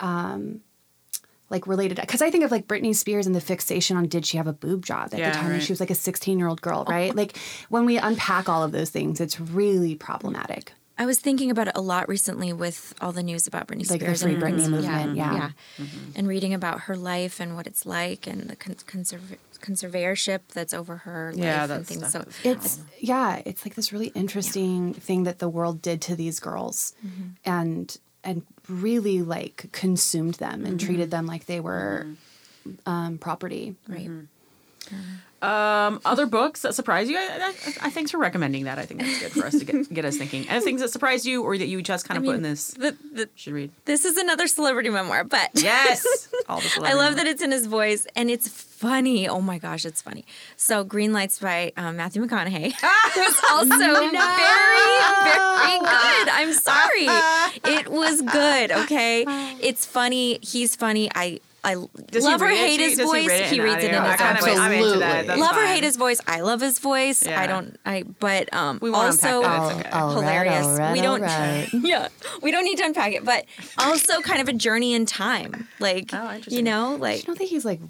um, like related because I think of like Britney Spears and the fixation on did she have a boob job at Yeah, the time when right. she was like a 16 year old girl, right? like when we unpack all of those things, it's really problematic. I was thinking about it a lot recently with all the news about Britney Like the Spears Free and Britney yeah, movement, yeah. yeah, and reading about her life and what it's like and the con- conserv- conservatorship that's over her life Yeah, and things. So stuff is It's yeah, it's like this really interesting thing that the world did to these girls, mm-hmm. and and really like consumed them and treated them like they were um, property. right. Um, other books that surprise you? I, I, I thanks for recommending that. I think that's good for us to get, get us thinking. And things that surprised you or that you just kind of put in this The, the, should read. this is another celebrity memoir, but Yes. All the I love that it's in his voice and it's funny. Oh my gosh, it's funny. So Green Lights by um, Matthew McConaughey was also very, very good. I'm sorry. It was good. Okay, it's funny. He's funny. I I Does love or hate his Does he voice. read He in reads it in his I own. I'm into that. Absolutely. That's love or hate his voice. I love his voice. Yeah. I don't. I but um We won't also unpack that. It's okay. All right, hilarious. all right, we don't. all right. Yeah, we don't need to unpack it, but also kind of a journey in time. Like Oh, you know, Did like you know that he's like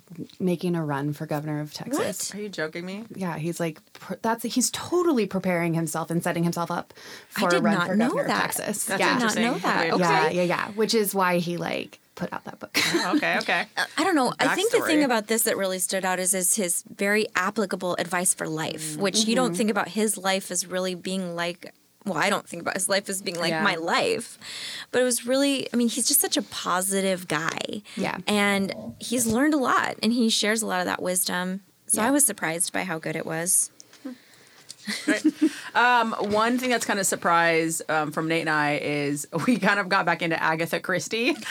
making a run for governor of Texas? What? Are you joking me? Yeah, he's like that's he's totally preparing himself and setting himself up for a run for know governor of. Texas. That's yeah. did not know that. Okay. yeah, yeah, yeah. Which is why he like put out that book. Okay, okay. I don't know. I think the thing about this that really stood out is is his very applicable advice for life, which you don't think about his life as really being like. Well, I don't think about his life as being like Yeah. my life, but it was really. I mean, he's just such a positive guy. Yeah. and he's learned a lot, and he shares a lot of that wisdom. So I was surprised by how good it was. Um, one thing that's kind of surprise um, from Nate and I is we kind of got back into Agatha Christie.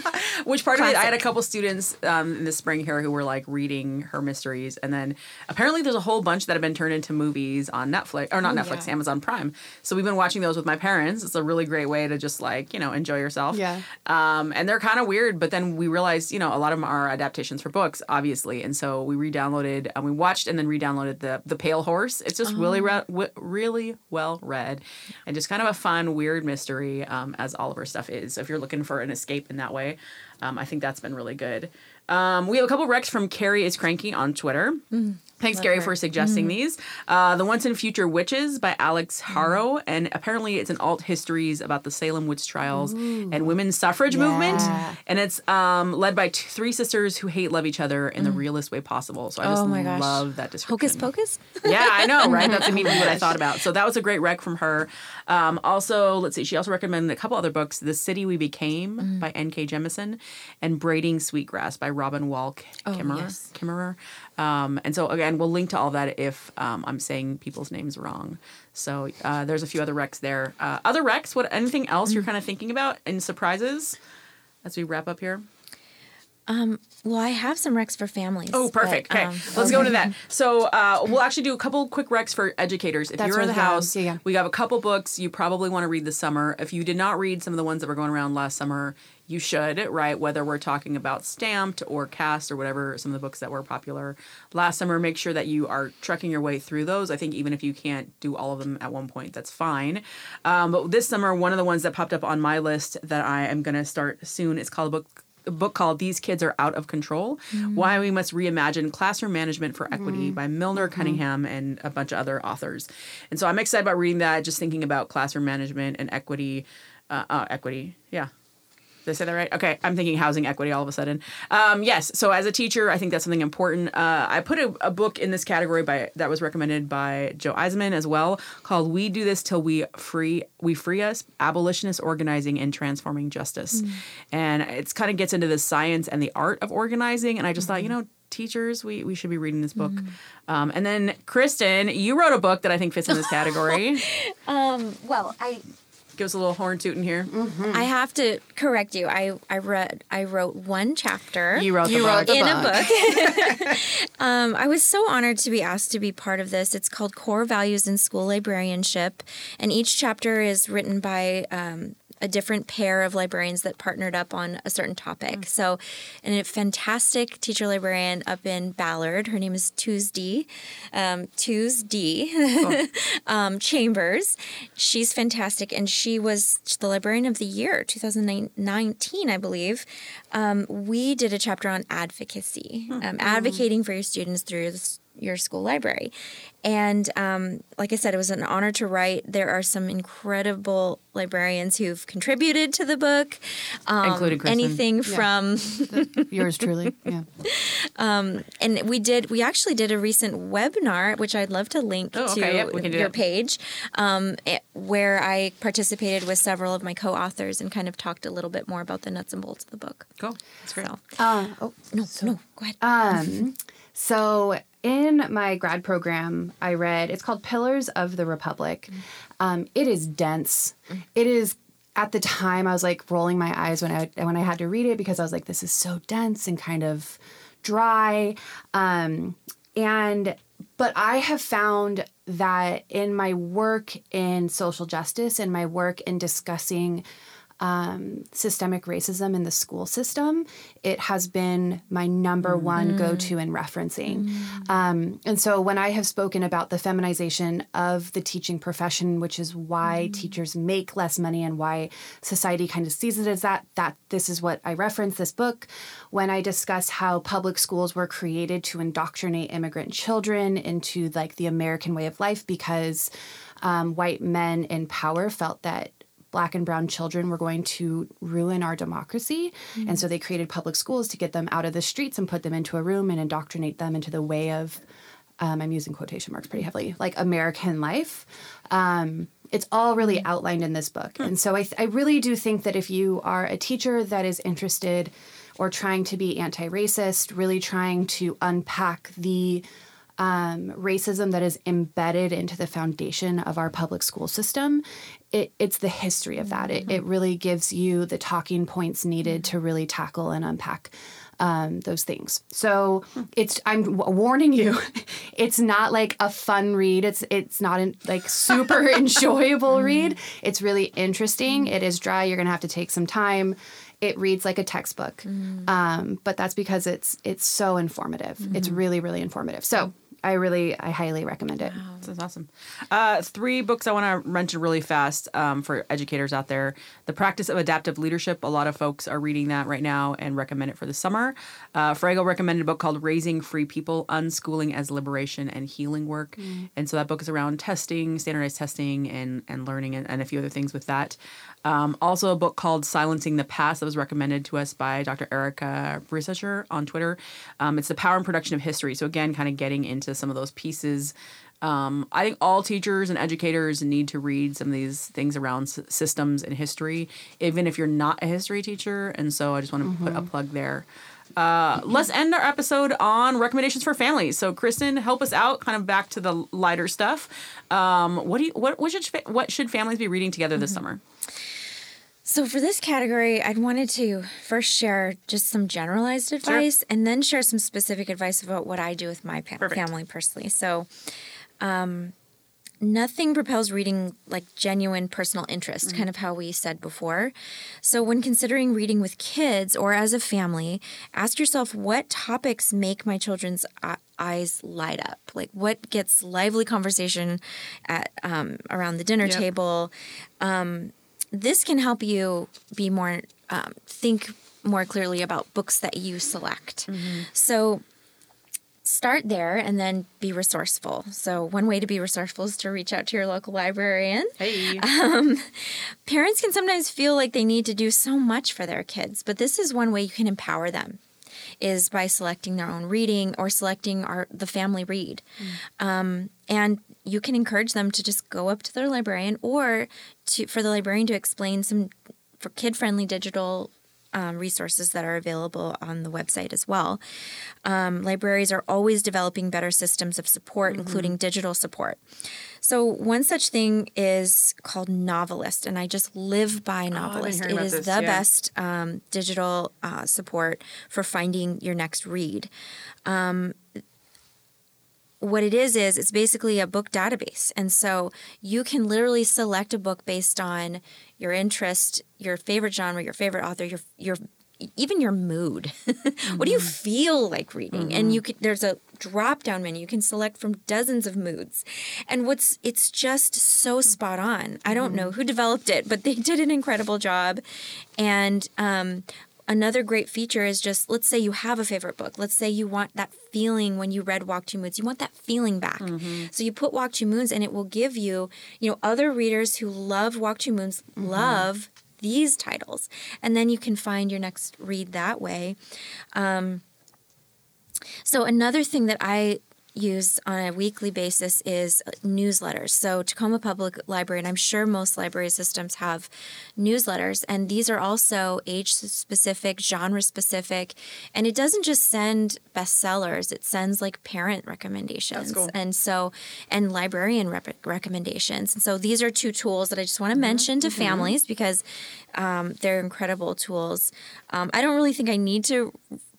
Which part of it? I had a couple students um, in the spring here who were like reading her mysteries, and then apparently there's a whole bunch that have been turned into movies on Netflix or not Netflix, yeah. Amazon Prime. So we've been watching those with my parents. It's a really great way to just like you know enjoy yourself. Yeah. Um, and they're kind of weird, but then we realized you know a lot of them are adaptations for books, obviously, and so we re-downloaded and we watched and then re-downloaded the the Pale Horse. It's just really re- w- really well read, and just kind of a fun weird mystery um, as all of her stuff is. So if you're looking for an escape in that way, um, I think that's been really good. Um, we have a couple recs from Carrie is Cranky on Twitter. Thanks, Gary, for suggesting these. Uh, the Once and Future Witches by Alix Harrow, and apparently it's an alt histories about the Salem witch trials and women's suffrage movement, and it's um, led by t- three sisters who hate love each other in the realest way possible. So I just Oh my gosh. love that description. Hocus pocus. Yeah, I know, right? That's immediately what I thought about. So that was a great rec from her. Um, also, let's see, she also recommended a couple other books The City We Became by N.K. Jemisin and Braiding Sweetgrass by Robin Wall Kimmerer. yes. Kimmerer. Um, and so, again, we'll link to all that if um, I'm saying people's names wrong. So uh, there's a few other recs there. Uh, other recs, what anything else you're kind of thinking about and surprises as we wrap up here? Well, I have some recs for families. Oh, perfect. but, okay, um, let's go into that. So uh, we'll actually do a couple quick recs for educators. If That's you're in the house, Yeah, yeah. we have a couple books you probably want to read this summer. If you did not read some of the ones that were going around last summer, you should, right? Whether we're talking about Stamped or Caste or whatever, some of the books that were popular last summer, make sure that you are trekking your way through those. I think even if you can't do all of them at one point, that's fine. Um, but this summer, one of the ones that popped up on my list that I am going to start soon is called a book a book called These Kids Are Out of Control Why We Must Reimagine Classroom Management for Equity by Milner Cunningham and a bunch of other authors. And so I'm excited about reading that, just thinking about classroom management and equity. Uh, uh, equity, yeah. Did I say that right? Okay, I'm thinking housing equity all of a sudden. Um, yes, so as a teacher, I think that's something important. Uh, I put a, a book in this category by that was recommended by Joe Eisenman as well, called "We Do This Till We Free We Free Us: Abolitionist Organizing and Transforming Justice," and it's kind of gets into the science and the art of organizing. And I just thought, you know, teachers, we we should be reading this book. Um, and then Kristen, you wrote a book that I think fits in this category. well, I Give us a little horn tooting here. I have to correct you. I I read I wrote one chapter. You wrote the You book. wrote the in book. a book. um, I was so honored to be asked to be part of this. It's called Core Values in School Librarianship, and each chapter is written by um, a different pair of librarians that partnered up on a certain topic. So, and a fantastic teacher librarian up in Ballard. Her name is Tuesday, um, Tuesday um, Chambers. She's fantastic, and she was the librarian of the year, 2019, I believe. Um, we did a chapter on advocacy, um, advocating for your students through the, your school library. And um, like I said, it was an honor to write. There are some incredible librarians who've contributed to the book. Um, Including Kristen. anything from Yours truly. Yeah. and we did we actually did a recent webinar which i'd love to link Oh, to okay, yep, we can do your that. page um, it- where i participated with several of my co-authors and kind of talked a little bit more about the nuts and bolts of the book Cool. That's great. so Uh, oh, no no go ahead Um, so in my grad program, I read it's called Pillars of the Republic. Um, it is dense. It is at the time I was like rolling my eyes when I when I had to read it because I was like, this is so dense and kind of dry. Um, and but I have found that in my work in social justice and my work in discussing um, systemic racism in the school system, it has been my number one go to in referencing. Um, and so when I have spoken about the feminization of the teaching profession, which is why teachers make less money and why society kind of sees it as that, that this is what I reference this book. When I discuss how public schools were created to indoctrinate immigrant children into like the American way of life because um, white men in power felt that black and brown children were going to ruin our democracy. And so they created public schools to get them out of the streets and put them into a room and indoctrinate them into the way of, um, I'm using quotation marks pretty heavily, like American life. Um, it's all really outlined in this book. And so I, th- I really do think that if you are a teacher that is interested or trying to be anti racist, really trying to unpack the um, racism that is embedded into the foundation of our public school system, it, it's the history of that. It, mm-hmm. it really gives you the talking points needed mm-hmm. to really tackle and unpack um, those things. So hmm. it's I'm w- warning you, it's not like a fun read. It's it's not an, like super enjoyable mm-hmm. read. It's really interesting. It is dry. You're gonna have to take some time. It reads like a textbook, mm. um, but that's because it's it's so informative. It's really really informative. So I really I highly recommend it. This is awesome. Uh, three books I want to mention really fast um, for educators out there. The Practice of Adaptive Leadership. A lot of folks are reading that right now and recommend it for the summer. Uh, Frago recommended a book called Raising Free People Unschooling as Liberation and Healing Work. And so that book is around testing, standardized testing, and, and learning, and, and a few other things with that. Um, also, a book called Silencing the Past that was recommended to us by Dr. Erica Brissacher on Twitter. Um, it's the power and production of history. So, again, kind of getting into some of those pieces. Um, I think all teachers and educators need to read some of these things around s- systems and history, even if you're not a history teacher. And so, I just want to put a plug there. Uh, let's end our episode on recommendations for families. So, Kristen, help us out, kind of back to the lighter stuff. Um, what do you what what should what should families be reading together this summer? So for this category, I'd wanted to first share just some generalized advice and then share some specific advice about what I do with my pa- family personally. So um, nothing propels reading like genuine personal interest, kind of how we said before. So when considering reading with kids or as a family, ask yourself what topics make my children's eyes light up? Like what gets lively conversation at um, around the dinner Yep. table? This can help you be more um, think more clearly about books that you select. So start there and then be resourceful. So one way to be resourceful is to reach out to your local librarian. Hey, parents can sometimes feel like they need to do so much for their kids but this is one way you can empower them is by selecting their own reading or selecting our the family read um, and you can encourage them to just go up to their librarian or to for the librarian to explain some for kid friendly digital um, resources that are available on the website as well. Um, libraries are always developing better systems of support, including digital support. So, one such thing is called Novelist, and I just live by Novelist. hearing it is this, the yeah. best um, digital uh, support for finding your next read what it is is it's basically a book database and so you can literally select a book based on your interest your favorite genre your favorite author your your even your mood. What do you mm-hmm. feel like reading? And mm-hmm. you can there's a drop down menu you can select from dozens of moods. And what's it's just so spot on. I don't know mm-hmm. who developed it but they did an incredible job. And um Another great feature is just let's say you have a favorite book. Let's say you want that feeling when you read Walk Two Moons. You want that feeling back. So you put Walk Two Moons and it will give you, you know, other readers who love Walk Two Moons love these titles. And then you can find your next read that way. Um, so another thing that I use on a weekly basis is newsletters. So Tacoma Public Library, and I'm sure most library systems have newsletters, and these are also age specific, genre specific, and it doesn't just send bestsellers; it sends like parent recommendations, cool. and so and librarian rep- recommendations. And so these are two tools that I just want to mention to families because um, they're incredible tools. Um, I don't really think I need to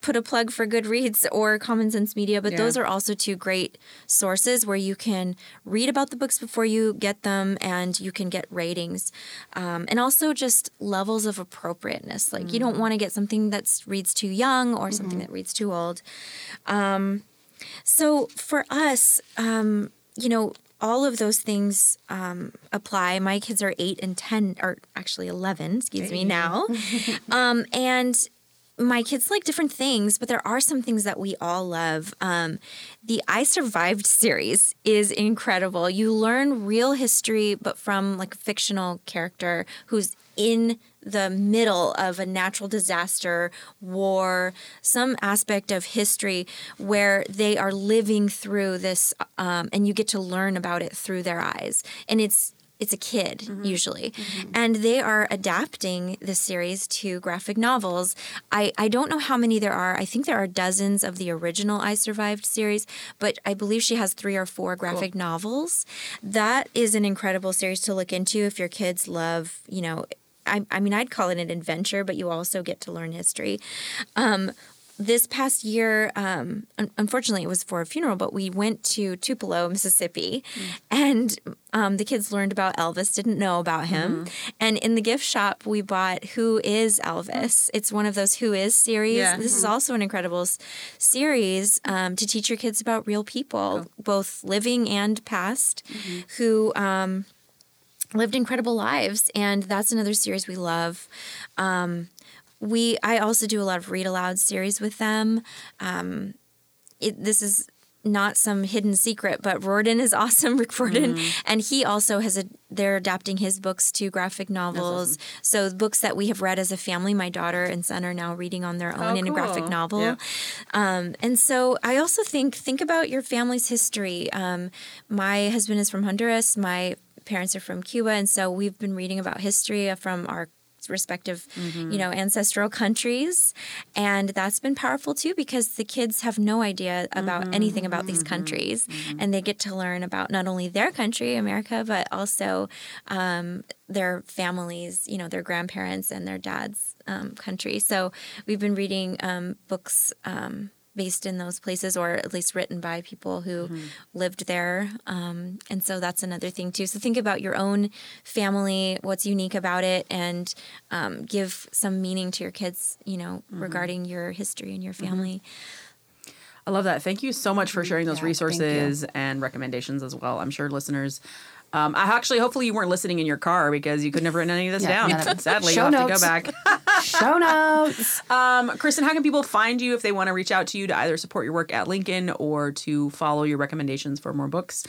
put a plug for Goodreads or Common Sense Media, but Yeah. those are also two great sources where you can read about the books before you get them and you can get ratings. Um, and also just levels of appropriateness. Like you don't want to get something that reads too young or something that reads too old. Um, so for us, um, you know, all of those things um, apply. My kids are eight and 10, or actually 11, excuse me, now. um, and my kids like different things, but there are some things that we all love. Um, the I Survived series is incredible. You learn real history, but from like a fictional character who's in the middle of a natural disaster, war, some aspect of history where they are living through this, um, and you get to learn about it through their eyes. And it's it's a kid mm-hmm. usually, mm-hmm. and they are adapting the series to graphic novels. I I don't know how many there are. I think there are dozens of the original I Survived series, but I believe she has three or four graphic novels. That is an incredible series to look into if your kids love, you know. I, I mean, I'd call it an adventure, but you also get to learn history um, this past year, um, un- unfortunately, it was for a funeral, but we went to Tupelo, Mississippi, and um, the kids learned about Elvis, didn't know about him. And in the gift shop, we bought Who is Elvis? It's one of those Who is series. Yeah. This is also an incredible s- series um, to teach your kids about real people, both living and past, who. Um, lived incredible lives and that's another series we love um, we i also do a lot of read aloud series with them um, it, this is not some hidden secret but Riordan is awesome rick Riordan and he also has a they're adapting his books to graphic novels so books that we have read as a family my daughter and son are now reading on their own in a graphic novel Yeah. um, and so I also think think about your family's history. Um, my husband is from Honduras. My parents are from Cuba, and so we've been reading about history from our respective you know ancestral countries. And that's been powerful too because the kids have no idea about anything about these countries. And they get to learn about not only their country america but also um, their families you know their grandparents and their dad's um, country. So we've been reading um, books um, based in those places or at least written by people who lived there um, and so that's another thing too so think about your own family what's unique about it and um, give some meaning to your kids you know regarding your history and your family I love that. Thank you so much for sharing those Yeah, resources and recommendations as well. I'm sure listeners. Um, I actually, hopefully, you weren't listening in your car because you couldn't have written any of this Yeah, down. Sadly, Show you'll have to go back. Show notes. Um, Kristen, how can people find you if they want to reach out to you to either support your work at Lincoln or to follow your recommendations for more books?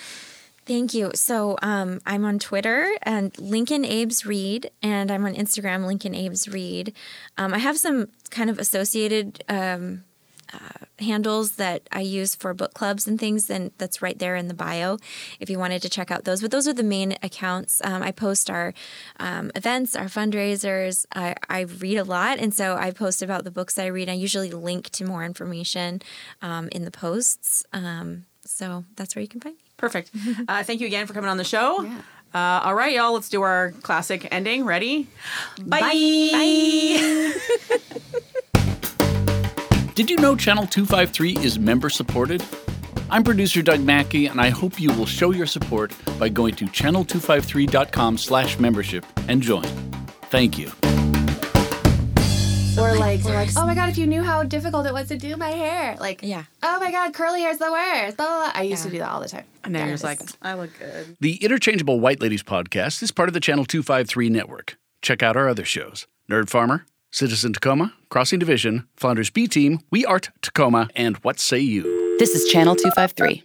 Thank you. So um, I'm on Twitter and Lincoln Abe's Read, and I'm on Instagram Lincoln Abe's Read. Um, I have some kind of associated um, uh, handles that I use for book clubs and things, and that's right there in the bio if you wanted to check out those. But those are the main accounts. Um, I post our um, events, our fundraisers. I, I read a lot, and so I post about the books I read. I usually link to more information um, in the posts. Um, so that's where you can find me. Perfect. Uh, thank you again for coming on the show. Uh, all right, y'all, let's do our classic ending. Ready? Bye. Bye. Did you know Channel 253 is member supported? I'm producer Doug Mackey, and I hope you will show your support by going to channel253.com slash membership and join. Thank you. Or like, they're like, oh my god, if you knew how difficult it was to do my hair, like, Yeah. oh my god, curly hair's the worst. Blah, blah, blah. I used to do that all the time. And then you're just like, I look good. The Interchangeable White Ladies podcast is part of the Channel 253 network. Check out our other shows Nerd Farmer, Citizen Tacoma, Crossing Division, Flounders B Team, We Art Tacoma, and What Say You? This is Channel 253.